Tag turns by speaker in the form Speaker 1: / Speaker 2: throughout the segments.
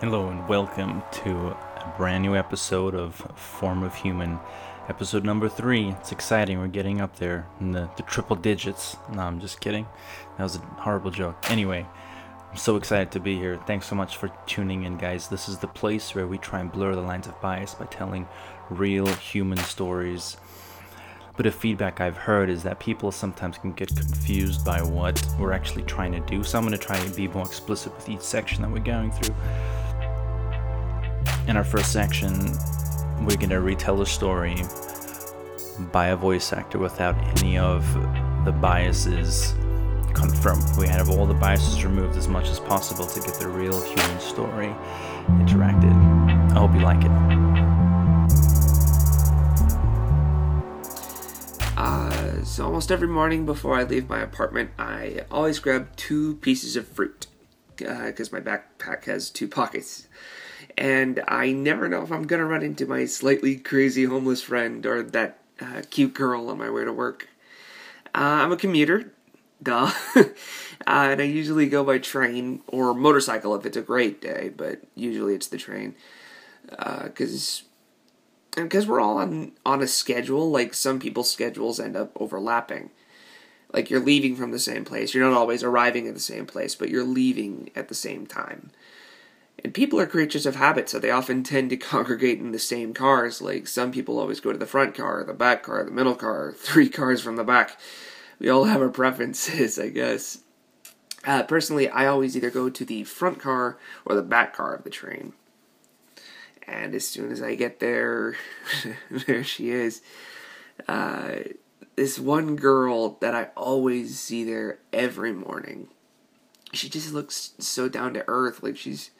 Speaker 1: Hello and welcome to a brand new episode of Form of Human, episode number three. It's exciting, we're getting up there in the, the triple digits. No, I'm just kidding. That was a horrible joke. Anyway, I'm so excited to be here. Thanks so much for tuning in, guys. This is the place where we try and blur the lines of bias by telling real human stories. A bit of feedback I've heard is that people sometimes can get confused by what we're actually trying to do. So I'm going to try and be more explicit with each section that we're going through. In our first section, we're going to retell a story by a voice actor without any of the biases confirmed. We have all the biases removed as much as possible to get the real human story interacted. I hope you like it.
Speaker 2: Uh, so almost every morning before I leave my apartment, I always grab two pieces of fruit because uh, my backpack has two pockets and I never know if I'm gonna run into my slightly crazy homeless friend or that uh, cute girl on my way to work. Uh, I'm a commuter, duh, uh, and I usually go by train or motorcycle if it's a great day, but usually it's the train because. Uh, because we're all on on a schedule, like some people's schedules end up overlapping. Like you're leaving from the same place. You're not always arriving at the same place, but you're leaving at the same time. And people are creatures of habit, so they often tend to congregate in the same cars. Like some people always go to the front car, the back car, the middle car, three cars from the back. We all have our preferences, I guess. Uh, personally, I always either go to the front car or the back car of the train. And as soon as I get there, there she is. Uh, this one girl that I always see there every morning. She just looks so down to earth. Like she's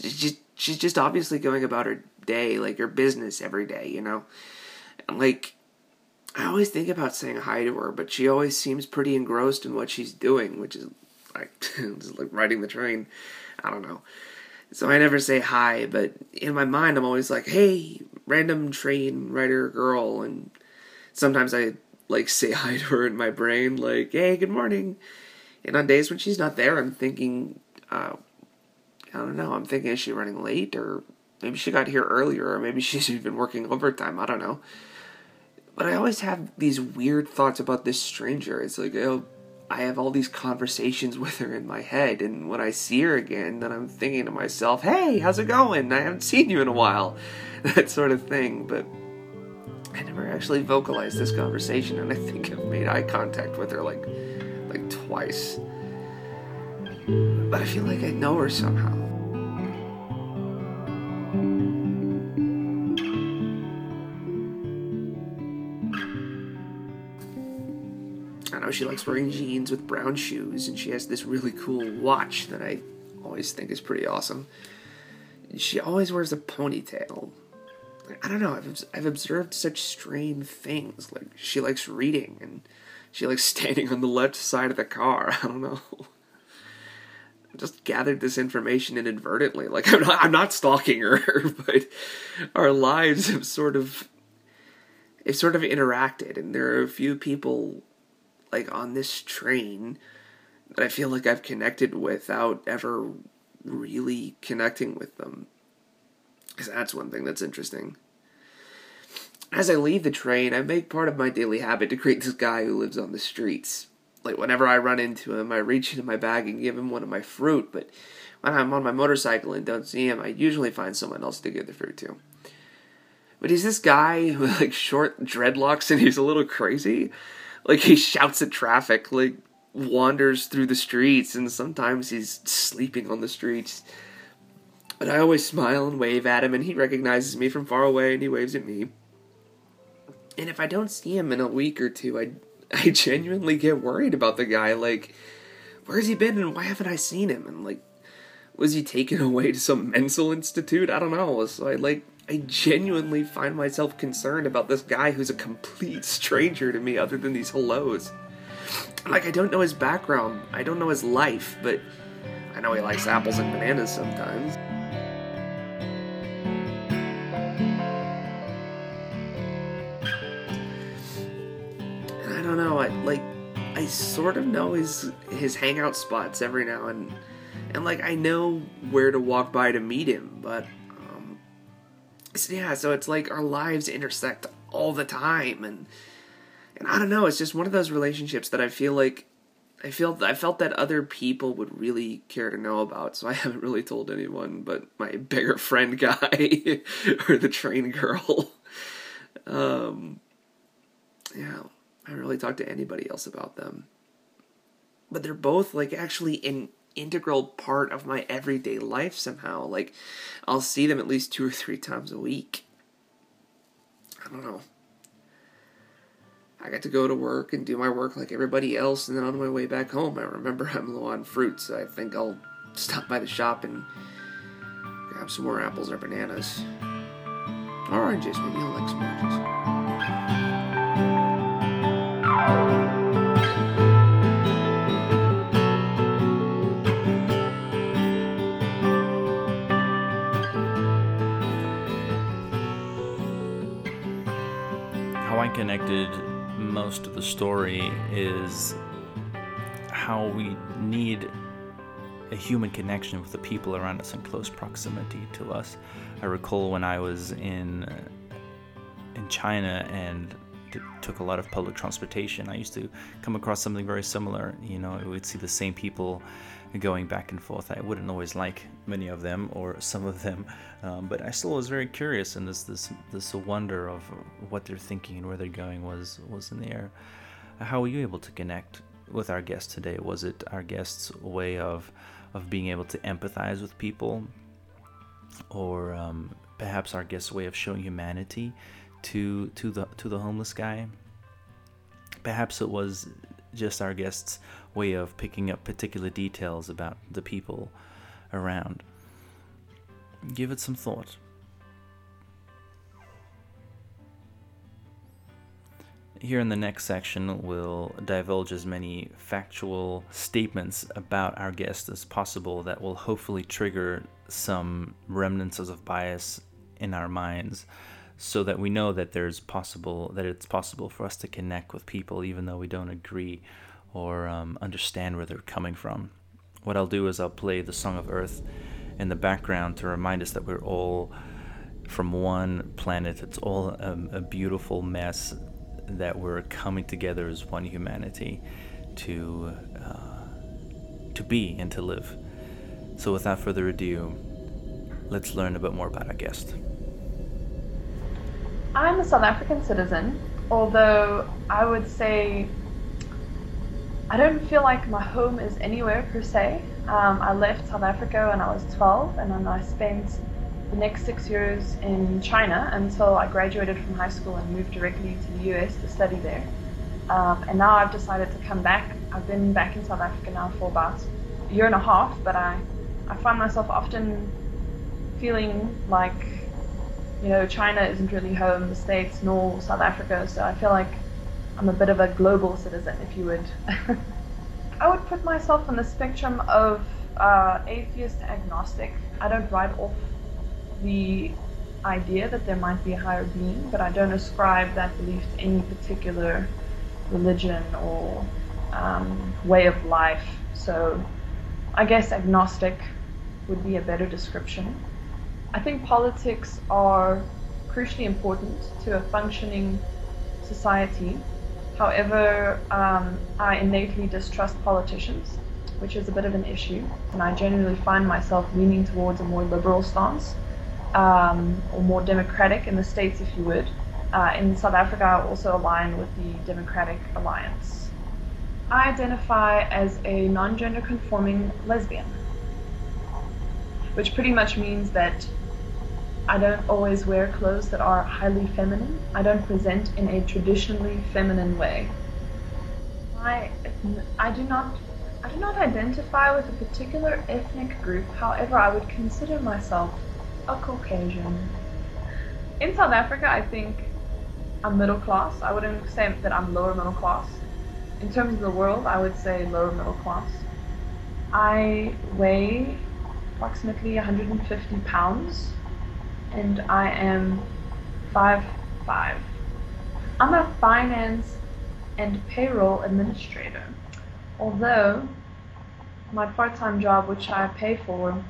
Speaker 2: she's just she's just obviously going about her day, like her business every day, you know? And like I always think about saying hi to her, but she always seems pretty engrossed in what she's doing, which is like just like riding the train. I don't know. So I never say hi, but in my mind I'm always like, "Hey, random train rider girl," and sometimes I like say hi to her in my brain, like, "Hey, good morning." And on days when she's not there, I'm thinking, uh, I don't know. I'm thinking, is she running late? Or maybe she got here earlier, or maybe she's even working overtime. I don't know. But I always have these weird thoughts about this stranger. It's like, oh, I have all these conversations with her in my head, and when I see her again, then I'm thinking to myself, hey, how's it going? I haven't seen you in a while. That sort of thing. But I never actually vocalized this conversation, and I think I've made eye contact with her like, like twice. But I feel like I know her somehow. I know she likes wearing jeans with brown shoes, and she has this really cool watch that I always think is pretty awesome. She always wears a ponytail. I don't know. I've I've observed such strange things. Like she likes reading, and she likes standing on the left side of the car. I don't know. Just gathered this information inadvertently. Like I'm not, I'm not stalking her, but our lives have sort of, have sort of interacted, and there are a few people like on this train that I feel like I've connected without ever really connecting with them. Because that's one thing that's interesting. As I leave the train, I make part of my daily habit to greet this guy who lives on the streets. Like, whenever I run into him, I reach into my bag and give him one of my fruit, but when I'm on my motorcycle and don't see him, I usually find someone else to give the fruit to. But he's this guy with like short dreadlocks and he's a little crazy. Like he shouts at traffic, like wanders through the streets, and sometimes he's sleeping on the streets. But I always smile and wave at him, and he recognizes me from far away, and he waves at me. And if I don't see him in a week or two, I I genuinely get worried about the guy. Like, where's he been, and why haven't I seen him? And like, was he taken away to some mental institute? I don't know. So I like I genuinely find myself concerned about this guy who's a complete stranger to me other than these hellos. Like, I don't know his background, I don't know his life, but I know he likes apples and bananas sometimes. Don't know, I like I sort of know his his hangout spots every now and and like I know where to walk by to meet him, but um, so yeah, so it's like our lives intersect all the time, and and I don't know, it's just one of those relationships that I feel like I feel I felt that other people would really care to know about, so I haven't really told anyone but my bigger friend guy or the train girl. Um, yeah, I haven't really talked to anybody else about them. But they're both like actually an integral part of my everyday life somehow. Like I'll see them at least two or three times a week. I don't know. I got to go to work and do my work like everybody else, and then on my way back home, I remember I'm low on fruit, so I think I'll stop by the shop and grab some more apples or bananas. Or oranges, maybe I'll like some oranges.
Speaker 1: Connected most of the story is how we need a human connection with the people around us in close proximity to us. I recall when I was in in China and took a lot of public transportation, I used to come across something very similar. You know, would see the same people going back and forth. I wouldn't always like many of them or some of them, um, but I still was very curious, and this this this wonder of what they're thinking and where they're going was was in the air. How were you able to connect with our guest today? Was it our guest's way of of being able to empathize with people, or um, perhaps our guest's way of showing humanity to to the to the homeless guy? Perhaps it was just our guest's way of picking up particular details about the people around. Give it some thought. Here in the next section, we'll divulge as many factual statements about our guest as possible that will hopefully trigger some remnants of bias in our minds so that we know that there's possible that it's possible for us to connect with people even though we don't agree or um, understand where they're coming from. What I'll do is I'll play the Song of Earth in the background to remind us that we're all from one planet. It's all um, a beautiful mess that we're coming together as one humanity to uh, to be and to live. So, without further ado, let's learn a bit more about our guest.
Speaker 3: I'm a South African citizen, although I would say I don't feel like my home is anywhere per se. Um, I left South Africa when I was 12, and then I spent the next six years in China until I graduated from high school and moved directly to the US to study there. Um, and now I've decided to come back. I've been back in South Africa now for about a year and a half, but I, I find myself often feeling like, you know, China isn't really home, the States, nor South Africa, so I feel like I'm a bit of a global citizen, if you would. I would put myself on the spectrum of uh, atheist agnostic. I don't write off the idea that there might be a higher being, but I don't ascribe that belief to any particular religion or um, way of life. So I guess agnostic would be a better description. I think politics are crucially important to a functioning society. However, um, I innately distrust politicians, which is a bit of an issue, and I generally find myself leaning towards a more liberal stance um, or more democratic in the States, if you would. Uh, in South Africa, I also align with the Democratic Alliance. I identify as a non gender conforming lesbian, which pretty much means that I don't always wear clothes that are highly feminine. I don't present in a traditionally feminine way. I, I do not I do not identify with a particular ethnic group. However, I would consider myself a Caucasian. In South Africa, I think I'm middle class. I wouldn't say that I'm lower middle class. In terms of the world, I would say lower middle class. I weigh approximately 150 pounds and I am five five. I'm a finance and payroll administrator. Although my part-time job, which I pay for,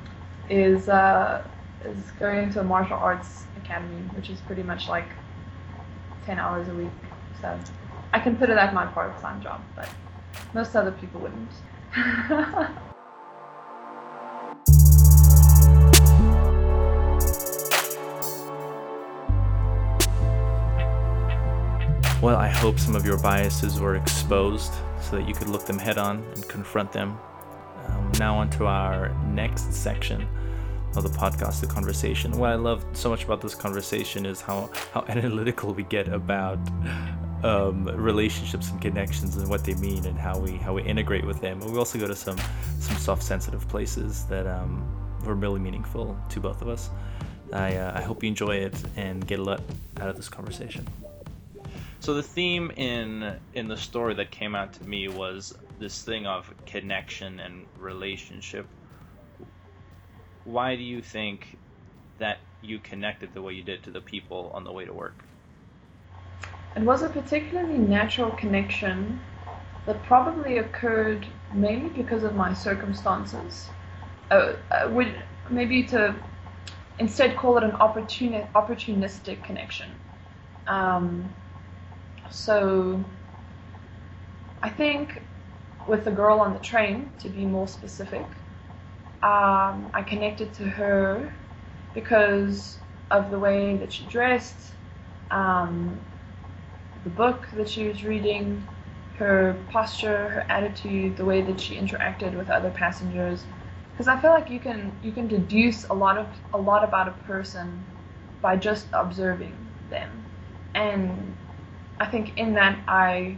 Speaker 3: is uh, is going to a martial arts academy, which is pretty much like ten hours a week. So I consider that my part-time job, but most other people wouldn't.
Speaker 1: Well, I hope some of your biases were exposed so that you could look them head on and confront them. Um, now, on to our next section of the podcast, the conversation. What I love so much about this conversation is how, how analytical we get about um, relationships and connections and what they mean and how we how we integrate with them. And we also go to some some soft, sensitive places that um, were really meaningful to both of us. I, uh, I hope you enjoy it and get a lot out of this conversation. So the theme in in the story that came out to me was this thing of connection and relationship. Why do you think that you connected the way you did to the people on the way to work?
Speaker 3: It was a particularly natural connection that probably occurred mainly because of my circumstances. Uh, I would maybe to instead call it an opportuni- opportunistic connection. Um, so I think with the girl on the train, to be more specific, um, I connected to her because of the way that she dressed, um, the book that she was reading, her posture, her attitude, the way that she interacted with other passengers. Because I feel like you can you can deduce a lot of a lot about a person by just observing them, and I think in that I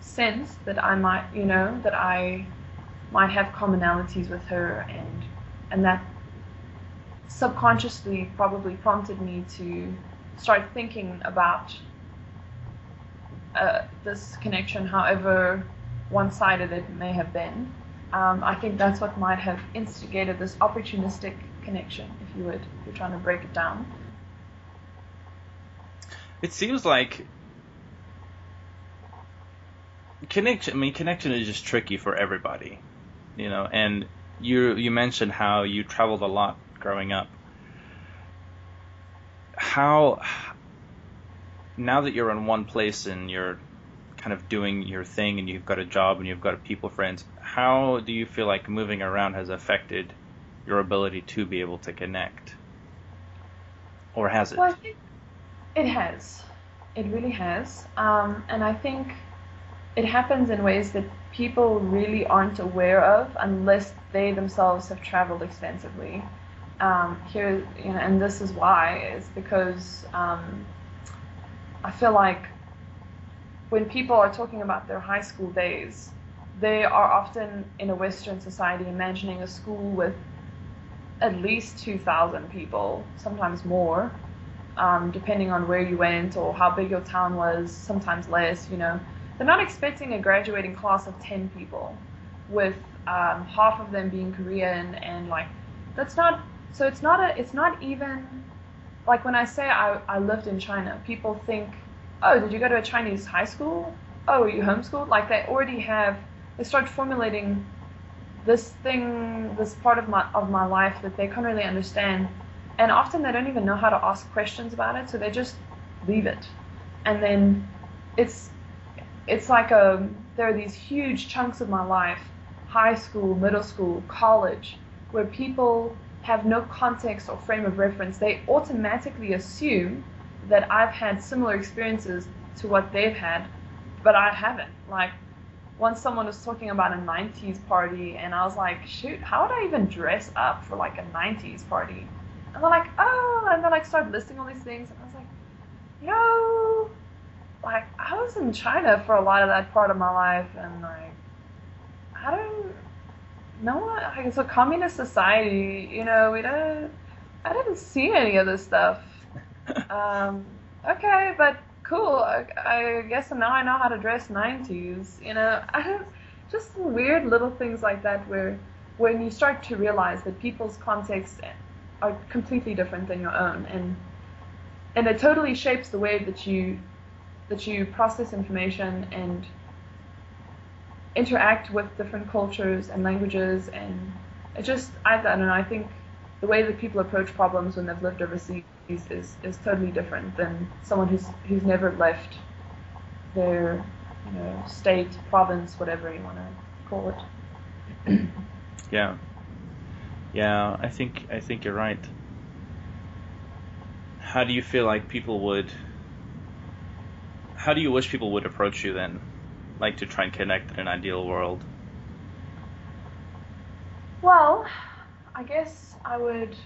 Speaker 3: sense that I might, you know, that I might have commonalities with her, and and that subconsciously probably prompted me to start thinking about uh, this connection, however one-sided it may have been. Um, I think that's what might have instigated this opportunistic connection, if you would, if you're trying to break it down.
Speaker 1: It seems like connection. I mean, connection is just tricky for everybody, you know. And you you mentioned how you traveled a lot growing up. How now that you're in one place and you're kind of doing your thing and you've got a job and you've got people friends, how do you feel like moving around has affected your ability to be able to connect? Or has it?
Speaker 3: Well, it has. It really has. Um, and I think it happens in ways that people really aren't aware of unless they themselves have traveled extensively. Um, here, you know, and this is why is because um, I feel like when people are talking about their high school days, they are often in a Western society imagining a school with at least 2,000 people, sometimes more, um, depending on where you went or how big your town was, sometimes less, you know. They're not expecting a graduating class of 10 people, with um, half of them being Korean and like, that's not, so it's not a, it's not even, like when I say I, I lived in China, people think, oh, did you go to a Chinese high school? Oh, you homeschooled? Like they already have, they start formulating this thing, this part of my of my life that they can't really understand, and often they don't even know how to ask questions about it, so they just leave it, and then it's it's like a there are these huge chunks of my life, high school, middle school, college, where people have no context or frame of reference. They automatically assume that I've had similar experiences to what they've had, but I haven't. Like once someone was talking about a 90s party and I was like, shoot, how would I even dress up for like a 90s party? And they're like, oh, and they like start listing all these things. And I was like, yo, like I was in China for a lot of that part of my life and like, I don't know what, like it's a communist society, you know, we don't, I didn't see any of this stuff. um, okay, but cool. I, I guess now I know how to dress 90s. You know, I don't, just weird little things like that where when you start to realize that people's contexts are completely different than your own and and it totally shapes the way that you that you process information and interact with different cultures and languages and it just I, don't know I think the way that people approach problems when they've lived overseas is, is totally different than someone who's who's never left their you know state province whatever you want to call it.
Speaker 1: Yeah. Yeah I think I think you're right. How do you feel like people would how do you wish people would approach you then like to try and connect in an ideal world
Speaker 3: well i guess i would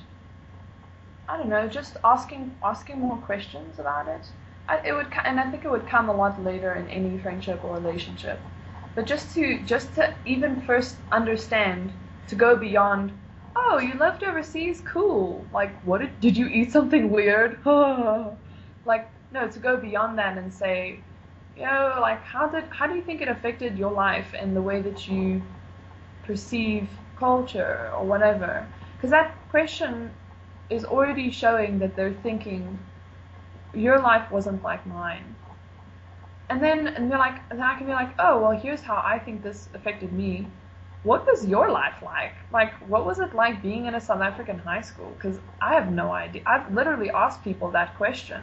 Speaker 3: i don't know just asking asking more questions about it I, it would and i think it would come a lot later in any friendship or relationship but just to just to even first understand to go beyond oh, you left overseas? Cool. Like, what did, did you eat something weird? like, no, to go beyond that and say, you know, like, how did, how do you think it affected your life and the way that you perceive culture or whatever? Because that question is already showing that they're thinking, your life wasn't like mine. And then, and they're like, and then I can be like, oh, well, here's how I think this affected me what was your life like? Like, what was it like being in a South African high school? Because I have no idea. I've literally asked people that question,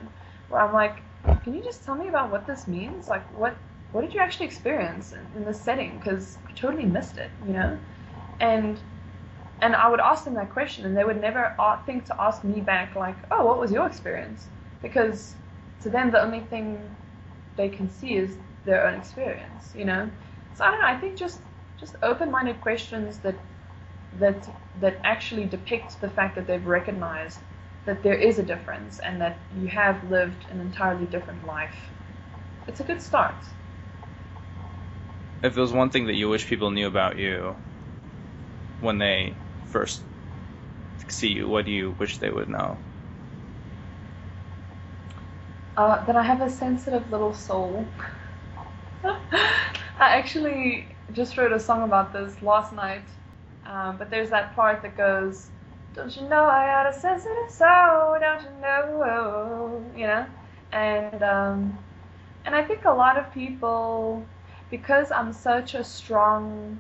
Speaker 3: I'm like, can you just tell me about what this means? Like, what what did you actually experience in, this setting? Because I totally missed it, you know. And and I would ask them that question, and they would never think to ask me back, like, oh, what was your experience? Because to them, the only thing they can see is their own experience, you know. So I don't know. I think just just open-minded questions that that that actually depict the fact that they've recognized that there is a difference and that you have lived an entirely different life. It's a good start.
Speaker 1: If there was one thing that you wish people knew about you when they first see you, what do you wish they would know?
Speaker 3: Uh, that I have a sensitive little soul. I actually just wrote a song about this last night. Um, but there's that part that goes, Don't you know I got a sensitive soul? Don't you know? You know? And, um, and I think a lot of people, because I'm such a strong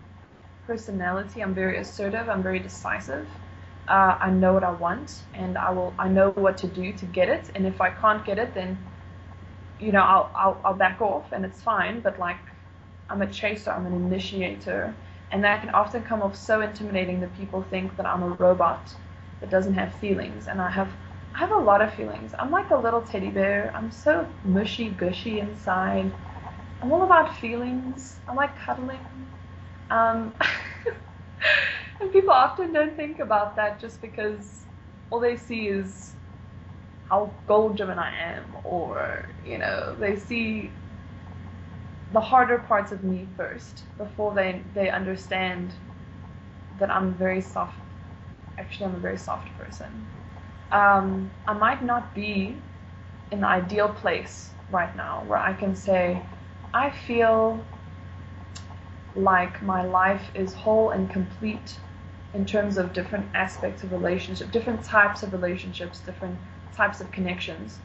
Speaker 3: personality, I'm very assertive, I'm very decisive. Uh, I know what I want, and I will. I know what to do to get it. And if I can't get it, then you know I'll I'll, I'll back off, and it's fine. But like I'm a chaser, I'm an initiator, and that can often come off so intimidating that people think that I'm a robot that doesn't have feelings, and I have I have a lot of feelings. I'm like a little teddy bear. I'm so mushy gushy inside. I'm all about feelings. I like cuddling. Um, and people often don't think about that just because all they see is how gold driven I am, or you know, they see the harder parts of me first before they they understand that I'm very soft. Actually, I'm a very soft person. Um, I might not be in the ideal place right now where I can say, I feel like my life is whole and complete in terms of different aspects of relationship, different types of relationships, different types of connections.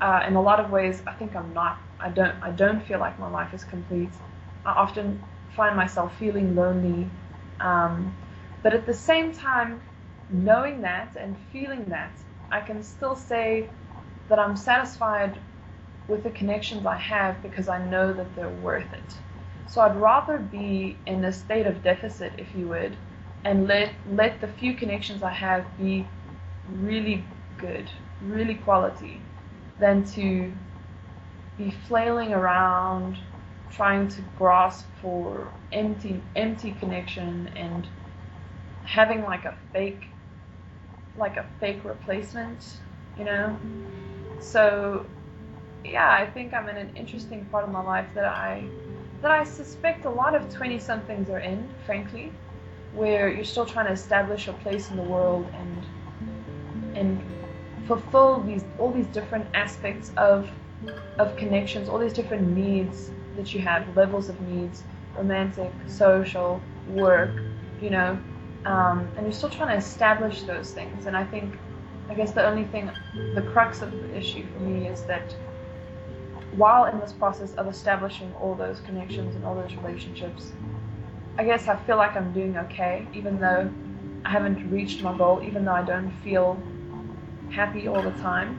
Speaker 3: Uh, in a lot of ways, I think I'm not I don't I don't feel like my life is complete. I often find myself feeling lonely, um, but at the same time, knowing that and feeling that, I can still say that I'm satisfied with the connections I have because I know that they're worth it. So I'd rather be in a state of deficit, if you would, and let let the few connections I have be really good, really quality, than to be flailing around trying to grasp for empty empty connection and having like a fake like a fake replacement you know? So yeah i think i'm in an interesting part of my life that i that i suspect a lot of 20 somethings are in frankly where you're still trying to establish a place in the world and and fulfill these all these different aspects of of connections, all these different needs that you have, levels of needs, romantic, social, work, you know, um, and you're still trying to establish those things. And I think, I guess the only thing, the crux of the issue for me is that while in this process of establishing all those connections and all those relationships, I guess I feel like I'm doing okay, even though I haven't reached my goal, even though I don't feel happy all the time.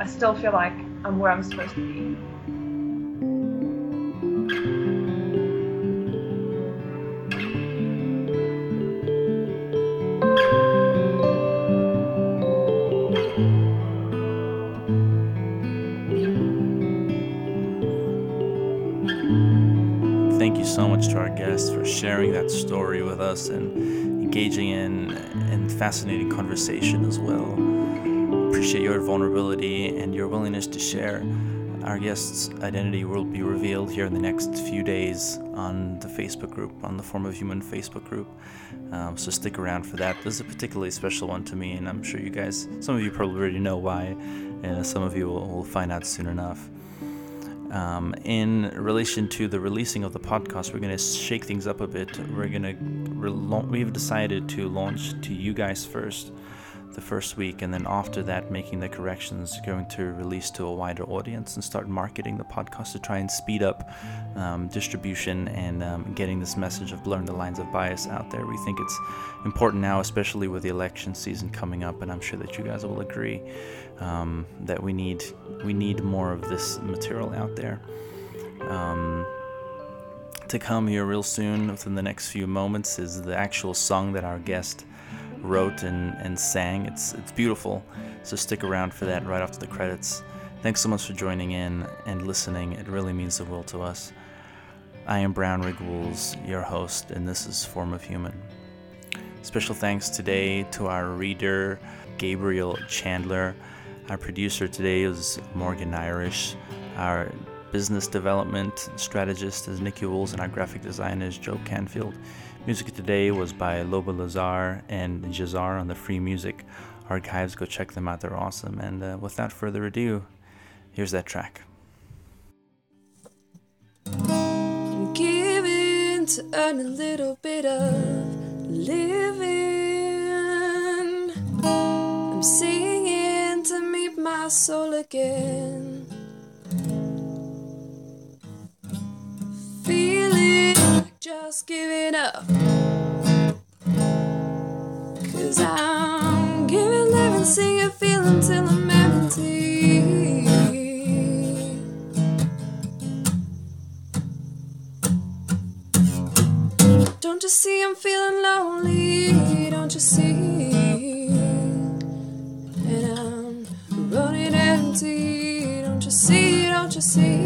Speaker 3: I still feel like I'm where I'm supposed to be.
Speaker 1: Thank you so much to our guests for sharing that story with us and engaging in in fascinating conversation as well. Appreciate your vulnerability and your willingness to share. Our guest's identity will be revealed here in the next few days on the Facebook group, on the Form of Human Facebook group. Um, so stick around for that. This is a particularly special one to me, and I'm sure you guys, some of you probably already know why, and some of you will, will find out soon enough. Um, in relation to the releasing of the podcast, we're going to shake things up a bit. We're going to we've decided to launch to you guys first, the first week, and then after that, making the corrections, going to release to a wider audience and start marketing the podcast to try and speed up um, distribution and um, getting this message of blurring the lines of bias out there. We think it's important now, especially with the election season coming up, and I'm sure that you guys will agree um, that we need we need more of this material out there. Um, to come here real soon, within the next few moments, is the actual song that our guest wrote and, and sang. It's it's beautiful, so stick around for that right after the credits. Thanks so much for joining in and listening. It really means the world to us. I am Brown Rig your host, and this is Form of Human. Special thanks today to our reader, Gabriel Chandler. Our producer today is Morgan Irish. Our business development strategist is Nikki Wools, and our graphic designer is Joe Canfield. Music today was by Loba Lazar and Jazar on the Free Music Archives. Go check them out, they're awesome. And uh, without further ado, here's that track.
Speaker 4: I'm giving to earn a little bit of living. I'm singing to meet my soul again. Just giving up. Cause I'm giving, living, singing, feeling till I'm empty. Don't you see I'm feeling lonely? Don't you see? And I'm running empty. Don't you see? Don't you see?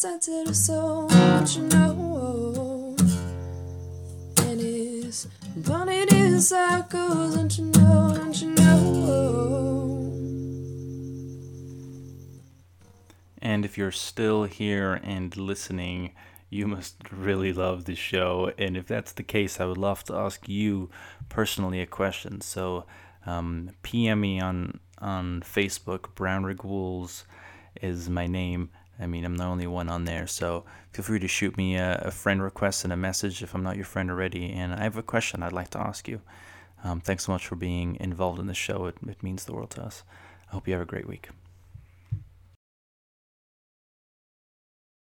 Speaker 4: Sensitive soul? Don't you know? Running in circles. Don't you know? Don't you know? And
Speaker 1: if you're still here and listening, you must really love the show. And if that's the case, I would love to ask you personally a question. So um, PM me on on Facebook. Brown Wools is my name. I mean, I'm the only one on there. So feel free to shoot me a, a friend request and a message if I'm not your friend already. And I have a question I'd like to ask you. Um, thanks so much for being involved in the show. It, it means the world to us. I hope you have a great week.